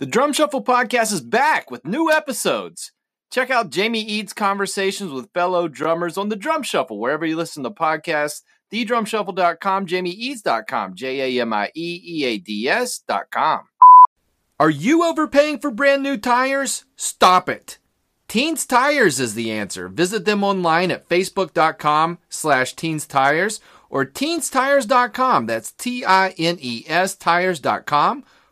The Drum Shuffle podcast is back with new episodes. Check out Jamie Eads' conversations with fellow drummers on the Drum Shuffle, wherever you listen to podcasts, thedrumshuffle.com, jamieeads.com, J A M I E E A D S.com. Are you overpaying for brand new tires? Stop it. Teens Tires is the answer. Visit them online at facebook.com slash teens tires or teenstires.com. That's T I N E S tires.com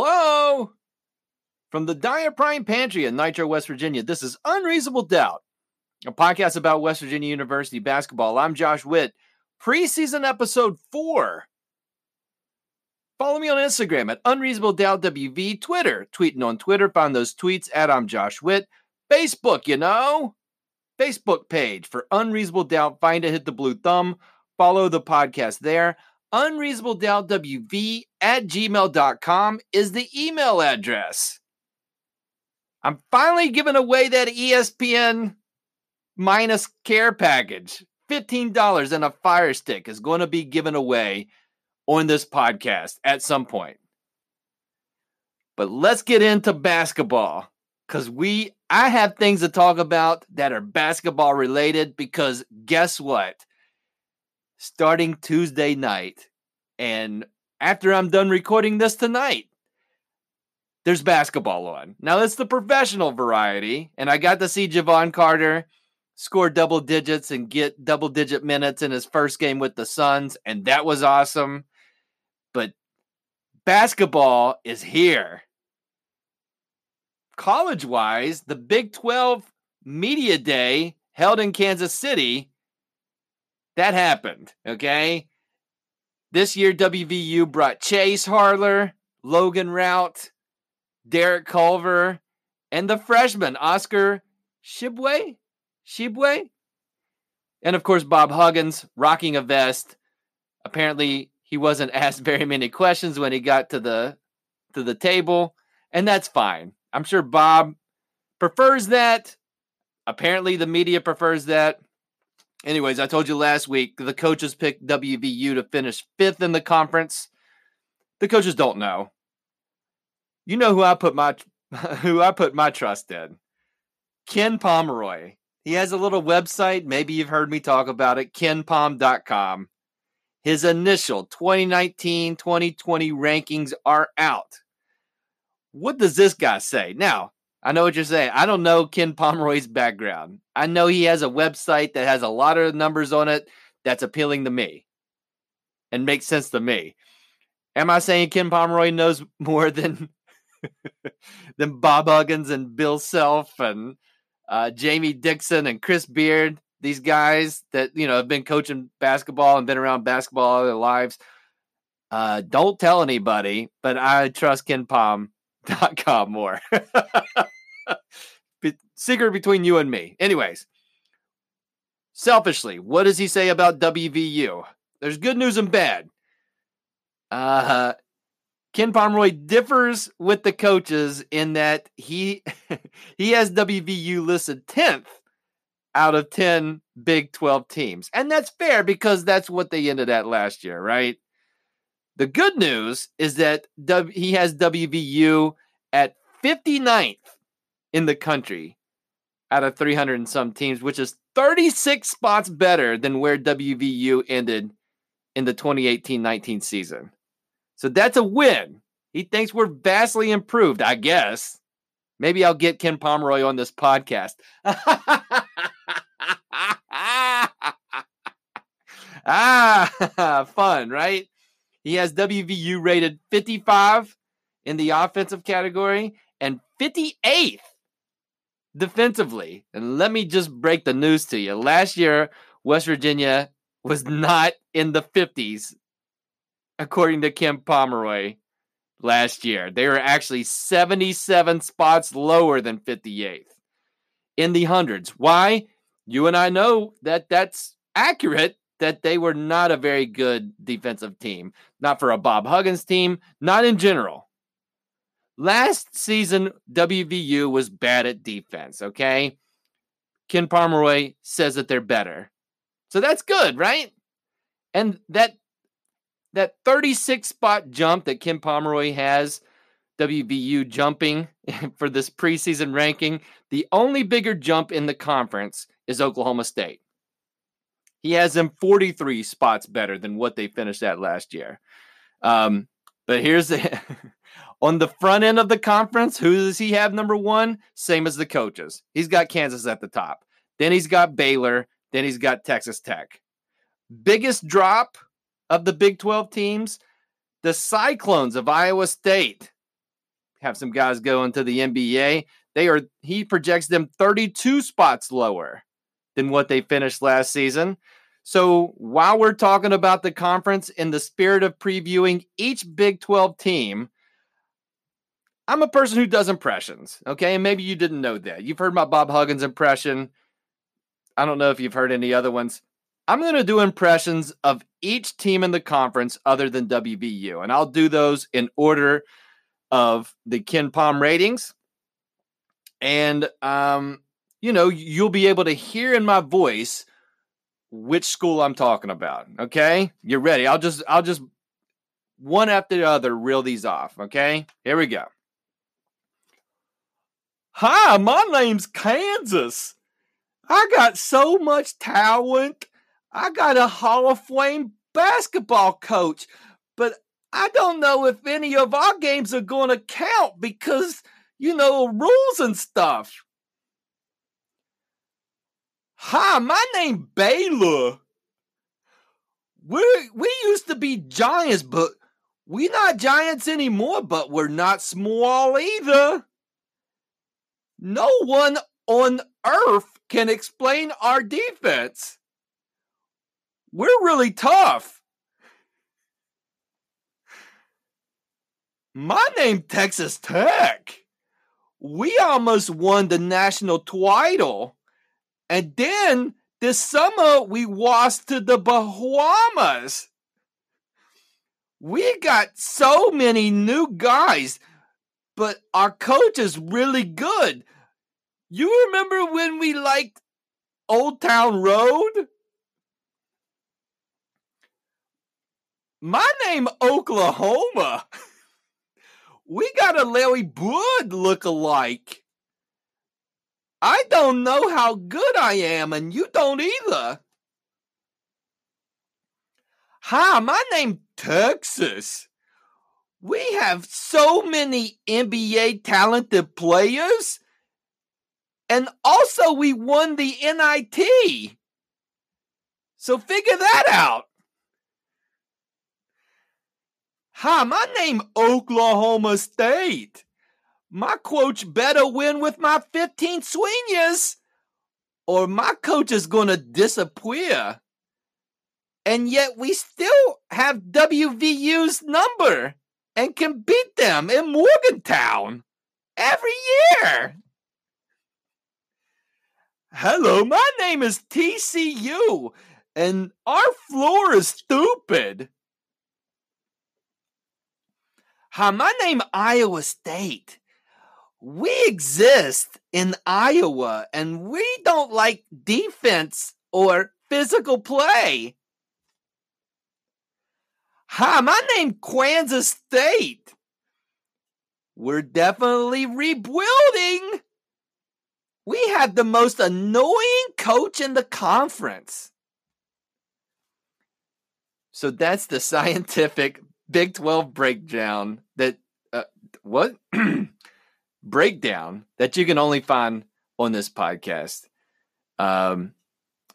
Hello! From the Dyer Prime Pantry in Nitro, West Virginia, this is Unreasonable Doubt, a podcast about West Virginia University basketball. I'm Josh Witt, preseason episode four. Follow me on Instagram at Unreasonable Doubt WV, Twitter, tweeting on Twitter, find those tweets at I'm Josh Witt, Facebook, you know, Facebook page for Unreasonable Doubt. Find it, hit the blue thumb, follow the podcast there. Unreasonable Doubt WV at gmail.com is the email address. I'm finally giving away that ESPN minus care package. $15 and a fire stick is going to be given away on this podcast at some point. But let's get into basketball because we I have things to talk about that are basketball related because guess what? Starting Tuesday night and after I'm done recording this tonight, there's basketball on. Now it's the professional variety, and I got to see Jevon Carter score double digits and get double digit minutes in his first game with the Suns, and that was awesome. But basketball is here. College wise, the Big 12 Media Day held in Kansas City, that happened, okay? This year, WVU brought Chase Harler, Logan Routt, Derek Culver, and the freshman, Oscar Tshiebwe? Tshiebwe? And of course, Bob Huggins rocking a vest. Apparently, he wasn't asked very many questions when he got to the to the table, and that's fine. I'm sure Bob prefers that. Apparently, the media prefers that. Anyways, I told you last week the coaches picked WVU to finish fifth in the conference. The coaches don't know. You know who I put my who I put my trust in. Ken Pomeroy. He has a little website. Maybe you've heard me talk about it. KenPom.com. His initial 2019 2020 rankings are out. What does this guy say? Now, I know what you're saying. I don't know Ken Pomeroy's background. I know he has a website that has a lot of numbers on it that's appealing to me and makes sense to me. Am I saying Ken Pomeroy knows more than than Bob Huggins and Bill Self and uh, Jamie Dixon and Chris Beard? These guys that you know have been coaching basketball and been around basketball all their lives. Uh, don't tell anybody, but I trust KenPom.com more. Secret between you and me. Anyways, selfishly, what does he say about WVU? There's good news and bad. Uh, Ken Pomeroy differs with the coaches in that he he has WVU listed 10th out of 10 Big 12 teams. And that's fair because that's what they ended at last year, right? The good news is that w, he has WVU at 59th in the country out of 300 and some teams, which is 36 spots better than where WVU ended in the 2018 19 season. So that's a win. He thinks we're vastly improved, I guess. Maybe I'll get Ken Pomeroy on this podcast. ah, fun, right? He has WVU rated 55 in the offensive category and 58th defensively. And let me just break the news to you. Last year, West Virginia was not in the 50s, according to Ken Pomeroy last year. They were actually 77 spots lower than 58th in the hundreds. Why? You and I know that that's accurate, that they were not a very good defensive team. Not for a Bob Huggins team, not in general. Last season, WVU was bad at defense, okay? Ken Pomeroy says that they're better. So that's good, right? And that that 36 spot jump that Ken Pomeroy has, WVU jumping for this preseason ranking, the only bigger jump in the conference is Oklahoma State. He has them 43 spots better than what they finished at last year. Um, but here's the on the front end of the conference, who does he have number one? Same as the coaches. He's got Kansas at the top. Then he's got Baylor. Then he's got Texas Tech. Biggest drop of the Big 12 teams, the Cyclones of Iowa State have some guys going to the NBA. They are he projects them 32 spots lower than what they finished last season. So while we're talking about the conference in the spirit of previewing each Big 12 team, I'm a person who does impressions, okay? And maybe you didn't know that. You've heard my Bob Huggins impression. I don't know if you've heard any other ones. I'm going to do impressions of each team in the conference other than WVU, and I'll do those in order of the KenPom ratings. And, um, you know, you'll be able to hear in my voice which school I'm talking about. Okay. You're ready. I'll just, I'll just one after the other reel these off. Okay. Here we go. Hi, my name's Kansas. I got so much talent. I got a Hall of Fame basketball coach, but I don't know if any of our games are going to count because, you know, rules and stuff. Hi, my name Baylor. We we used to be giants, but we're not giants anymore, but we're not small either. No one on earth can explain our defense. We're really tough. My name Texas Tech. We almost won the national title. And then this summer we lost to the Bahamas. We got so many new guys, but our coach is really good. You remember when we liked Old Town Road? My name Oklahoma. We got a Larry Bird look-alike. I don't know how good I am, and you don't either. Hi, my name Texas. We have so many NBA talented players. And also we won the NIT. So figure that out. Hi, my name Oklahoma State. My coach better win with my 15 swingers, or my coach is going to disappear. And yet we still have WVU's number and can beat them in Morgantown every year. Hello, my name is TCU, and our floor is stupid. Hi, my name Iowa State. We exist in Iowa and we don't like defense or physical play. Hi, my name Kansas State. We're definitely rebuilding. We have the most annoying coach in the conference. So that's the scientific Big 12 breakdown that uh, what breakdown that you can only find on this podcast. Um,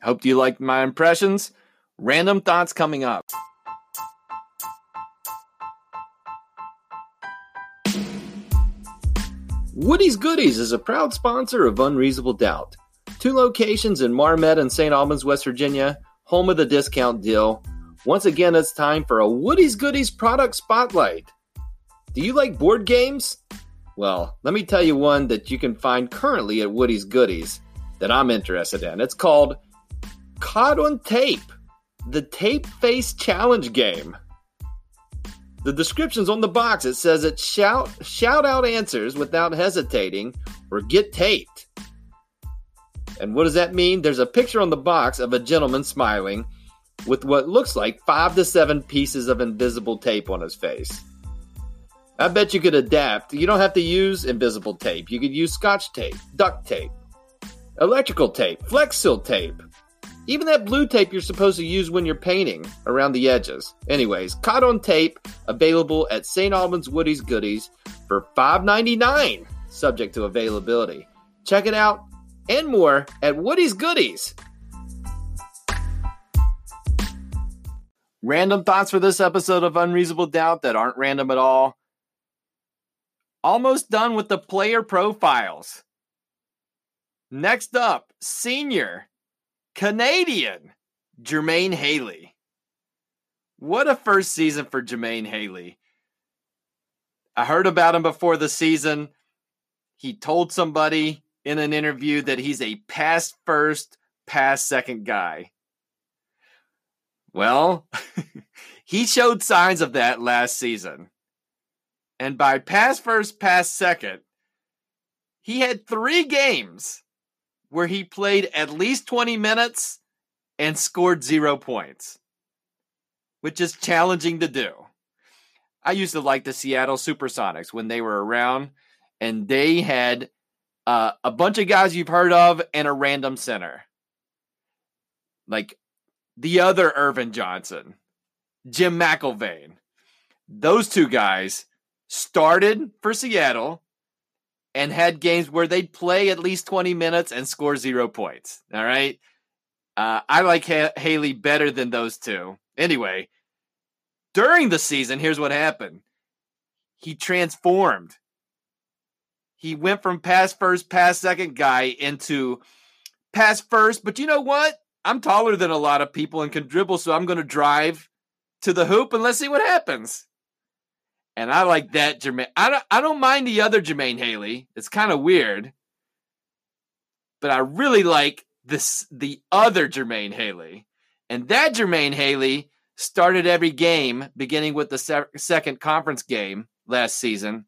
hope you liked my impressions. Random thoughts coming up. Woody's Goodies is a proud sponsor of Unreasonable Doubt. Two locations in Marmet and St. Albans, West Virginia home of the discount deal. Once again, it's time for a Woody's Goodies product spotlight. Do you like board games? Well, let me tell you one that you can find currently at Woody's Goodies that I'm interested in. It's called Caught on Tape, the Tape Face Challenge Game. The description's on the box. It says it shout shout out answers without hesitating or get taped. And what does that mean? There's a picture on the box of a gentleman smiling with what looks like five to seven pieces of invisible tape on his face. I bet you could adapt. You don't have to use invisible tape. You could use scotch tape, duct tape, electrical tape, flex seal tape, even that blue tape you're supposed to use when you're painting around the edges. Anyways, caught on tape, available at St. Albans Woody's Goodies for $5.99, subject to availability. Check it out and more at Woody's Goodies. Random thoughts for this episode of Unreasonable Doubt that aren't random at all. Almost done with the player profiles. Next up, senior Canadian Jermaine Haley. What a first season for Jermaine Haley. I heard about him before the season. He told somebody in an interview that he's a pass first, pass second guy. Well, he showed signs of that last season. And by pass first, pass second, he had three games where he played at least 20 minutes and scored zero points, which is challenging to do. I used to like the Seattle Supersonics when they were around, and they had uh, a bunch of guys you've heard of and a random center. Like the other Ervin Johnson, Jim McIlvaine. Those two guys started for Seattle and had games where they'd play at least 20 minutes and score zero points. All right. Uh, I like ha- Haley better than those two. Anyway, during the season, here's what happened he transformed. He went from pass first, pass second guy into pass first. But you know what? I'm taller than a lot of people and can dribble, so I'm going to drive to the hoop and let's see what happens. And I like that Jermaine. I don't I don't mind the other Jermaine Haley. It's kind of weird. But I really like this the other Jermaine Haley. And that Jermaine Haley started every game beginning with the se- second conference game last season.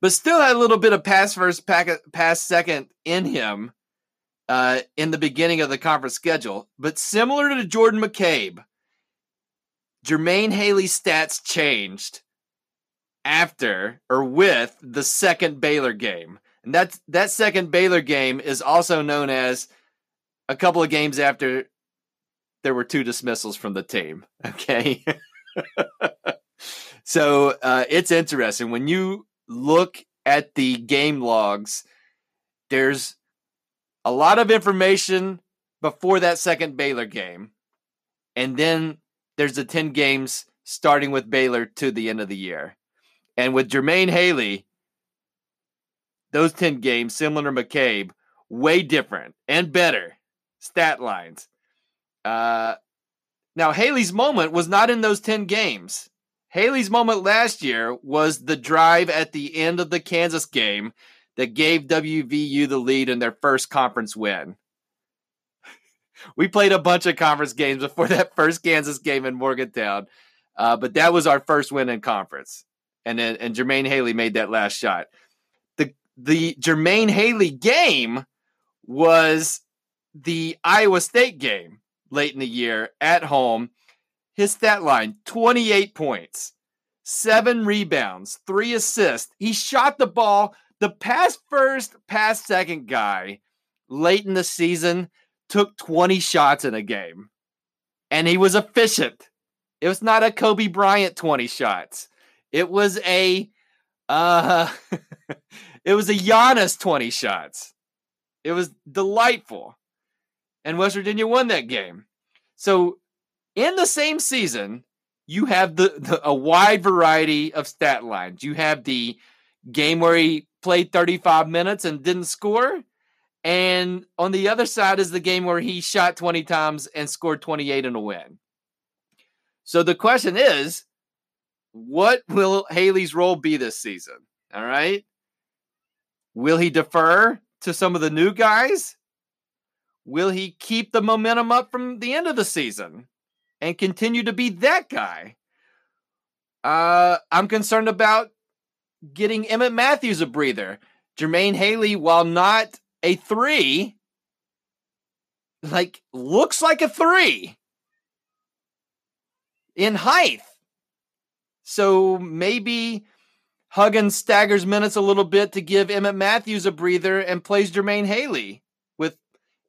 But still had a little bit of pass first pass second in him uh, in the beginning of the conference schedule. But similar to Jordan McCabe, Jermaine Haley's stats changed after or with the second Baylor game. And that's that second Baylor game is also known as a couple of games after there were two dismissals from the team. Okay. so uh, it's interesting when you look at the game logs, there's a lot of information before that second Baylor game. And then there's the 10 games starting with Baylor to the end of the year. And with Jermaine Haley, those 10 games, similar to McCabe, way different and better stat lines. Uh, now, Haley's moment was not in those 10 games. Haley's moment last year was the drive at the end of the Kansas game that gave WVU the lead in their first conference win. We played a bunch of conference games before that first Kansas game in Morgantown, uh, but that was our first win in conference. And then and Jermaine Haley made that last shot. The the Jermaine Haley game was the Iowa State game late in the year at home. His stat line 28 points, seven rebounds, three assists. He shot the ball the pass first, pass second guy late in the season took 20 shots in a game and he was efficient. It was not a Kobe Bryant 20 shots. It was a uh it was a Giannis 20 shots. It was delightful. And West Virginia won that game. So in the same season, you have the, the a wide variety of stat lines. You have the game where he played 35 minutes and didn't score. And on the other side is the game where he shot 20 times and scored 28 in a win. So the question is, what will Haley's role be this season? All right. Will he defer to some of the new guys? Will he keep the momentum up from the end of the season and continue to be that guy? Uh, I'm concerned about getting Emmett Matthews a breather. Jermaine Haley, while not a three, like looks like a three in height. So maybe Huggins staggers minutes a little bit to give Emmett Matthews a breather and plays Jermaine Haley with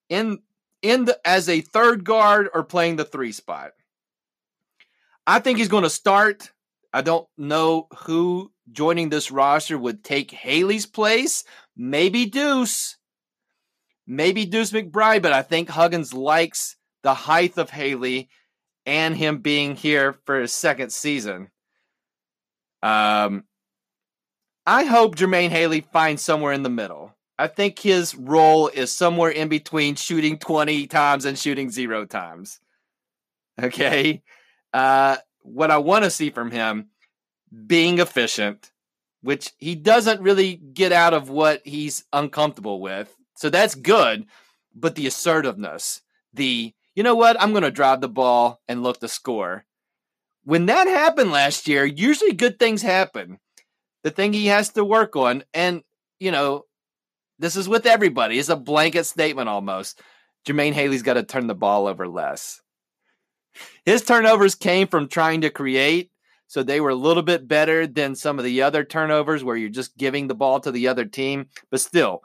in in the, as a third guard or playing the three spot. I think he's going to start. I don't know who joining this roster would take Haley's place. Maybe Deuce. Maybe Deuce McBride, but I think Huggins likes the height of Haley and him being here for his second season. Um, I hope Jermaine Haley finds somewhere in the middle. I think his role is somewhere in between shooting 20 times and shooting zero times. Okay. Uh, what I want to see from him being efficient, which he doesn't really get out of what he's uncomfortable with. So that's good. But the assertiveness, the you know what? I'm going to drive the ball and look to score. When that happened last year, usually good things happen. The thing he has to work on, and, you know, this is with everybody, it's a blanket statement almost. Jermaine Haley's got to turn the ball over less. His turnovers came from trying to create, so they were a little bit better than some of the other turnovers where you're just giving the ball to the other team. But still,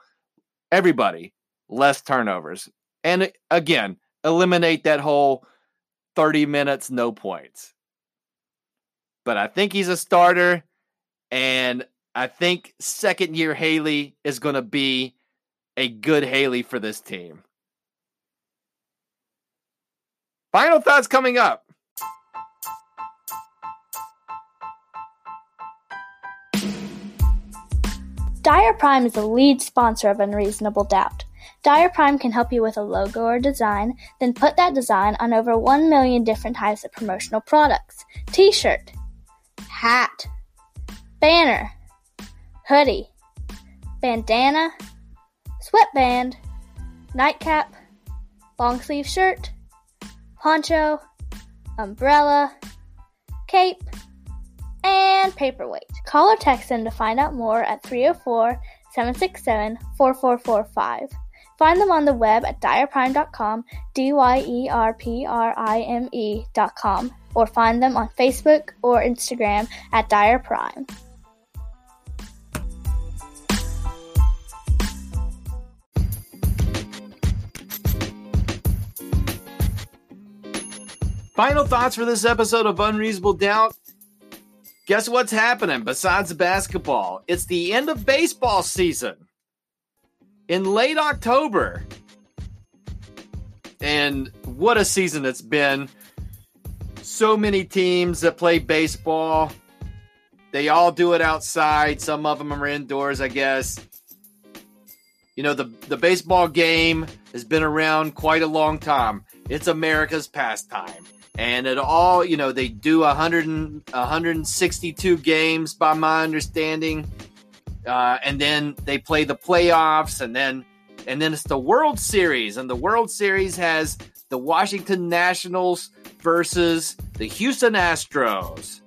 everybody, less turnovers. And eh, again, eliminate that whole 30 minutes, no points. But I think he's a starter, and I think second year Haley is going to be a good Haley for this team. Final thoughts coming up. Dyer Prime is the lead sponsor of Unreasonable Doubt. Dyer Prime can help you with a logo or design, then put that design on over 1 million different types of promotional products t shirt, hat, banner, hoodie, bandana, sweatband, nightcap, long sleeve shirt, poncho, umbrella, cape, and paperweight. Call or text them to find out more at 304 767 4445. Find them on the web at dyerprime.com, D Y E R P R I M E.com, or find them on Facebook or Instagram at Dyer Prime. Final thoughts for this episode of Unreasonable Doubt. Guess what's happening besides basketball? It's the end of baseball season in late October. And what a season it's been. So many teams that play baseball. They all do it outside. Some of them are indoors, I guess. You know, the, the baseball game has been around quite a long time. It's America's pastime. And it all, you know, they do 100 and, 162 games, by my understanding. Uh, and then they play the playoffs, and then and then it's the World Series, and the World Series has the Washington Nationals versus the Houston Astros,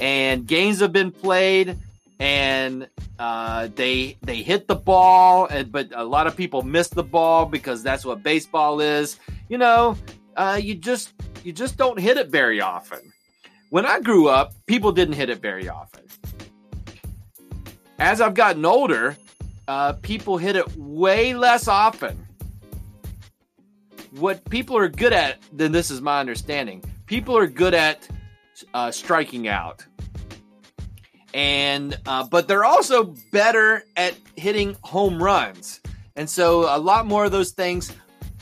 and games have been played, and uh, they they hit the ball, and, but a lot of people miss the ball because that's what baseball is. You know, uh, you just you just don't hit it very often. When I grew up, people didn't hit it very often as I've gotten older, uh, people hit it way less often. What people are good at, then this is my understanding, people are good at uh, striking out. And, uh, but they're also better at hitting home runs. And so a lot more of those things,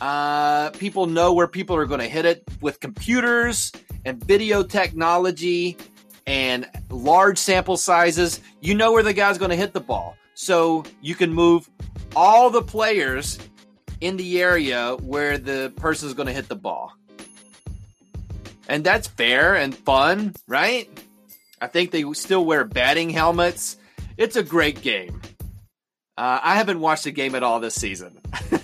uh, people know where people are going to hit it with computers and video technology and large sample sizes, you know where the guy's going to hit the ball. So you can move all the players in the area where the person is going to hit the ball. And that's fair and fun, right? I think they still wear batting helmets. It's a great game. Uh, I haven't watched the game at all this season.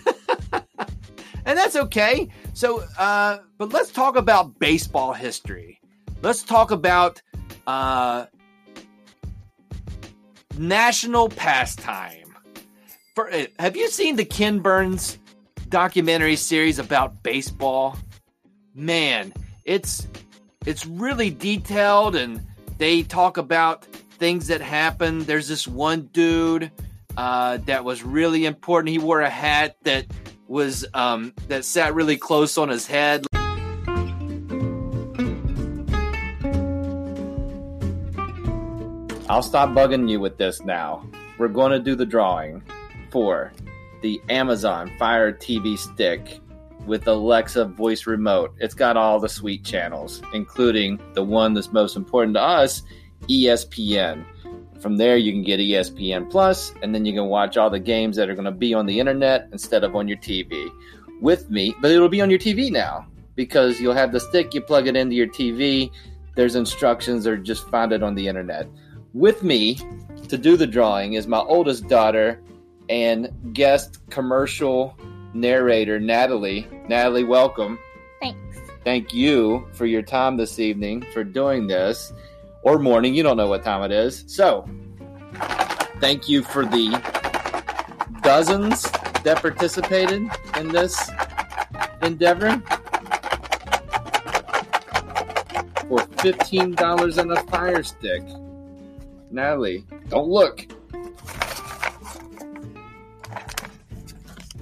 and that's okay. So, uh, but let's talk about baseball history. Let's talk about uh, national pastime. For, uh, have you seen the Ken Burns documentary series about baseball? Man, it's it's really detailed and they talk about things that happened. There's this one dude uh, that was really important. He wore a hat that was um, that sat really close on his head. I'll stop bugging you with this now. We're going to do the drawing for the Amazon Fire TV stick with Alexa voice remote. It's got all the sweet channels, including the one that's most important to us, ESPN. From there, you can get ESPN Plus, and then you can watch all the games that are going to be on the internet instead of on your TV. With me, but it'll be on your TV now because you'll have the stick, you plug it into your TV. There's instructions, or just find it on the internet. With me to do the drawing is my oldest daughter and guest commercial narrator, Natalie. Natalie, welcome. Thanks. Thank you for your time this evening for doing this or morning. You don't know what time it is. So, thank you for the dozens that participated in this endeavor. For $15 and a fire stick. Natalie, don't look.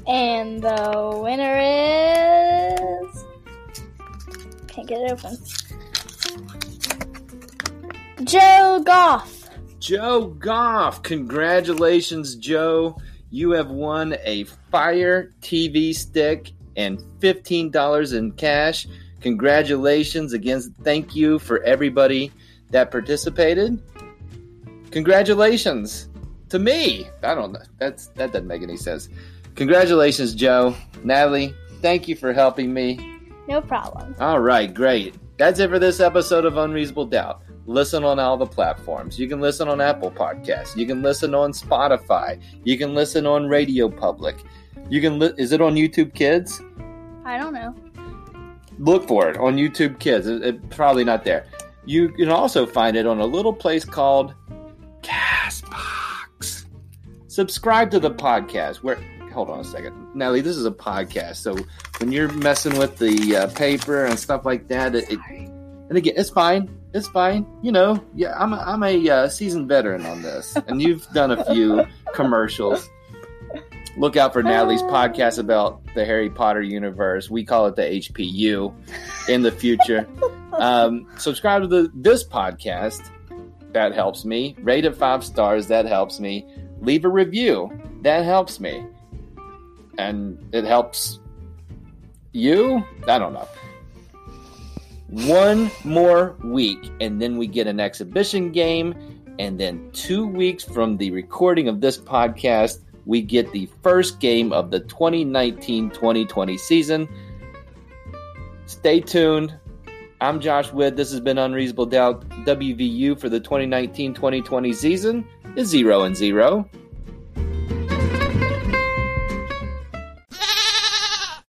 And the winner is. Can't get it open. Joe Goff. Joe Goff. Congratulations, Joe. You have won a Fire TV stick and $15 in cash. Congratulations again. Thank you for everybody that participated. Congratulations to me. I don't know. That's that doesn't make any sense. Congratulations, Joe. Natalie, thank you for helping me. No problem. All right, great. That's it for this episode of Unreasonable Doubt. Listen on all the platforms. You can listen on Apple Podcasts. You can listen on Spotify. You can listen on Radio Public. You can li- is it on YouTube Kids? I don't know. Look for it on YouTube Kids. It, it- probably not there. You can also find it on a little place called Castbox. Subscribe to the podcast. Where hold on a second, Nelly. This is a podcast, so when you're messing with the uh, paper and stuff like that, it, it and again, it's fine. It's fine. You know, yeah, I'm a, I'm a uh, seasoned veteran on this, and you've done a few commercials. Look out for Natalie's podcast about the Harry Potter universe. We call it the HPU in the future. Um, subscribe to the this podcast. That helps me. Rate it five stars. That helps me. Leave a review. That helps me. And it helps you. I don't know one more week and then we get an exhibition game and then two weeks from the recording of this podcast we get the first game of the 2019-2020 season. Stay tuned. I'm josh witt. This has been unreasonable doubt wvu for the 2019-2020 season. Is zero and zero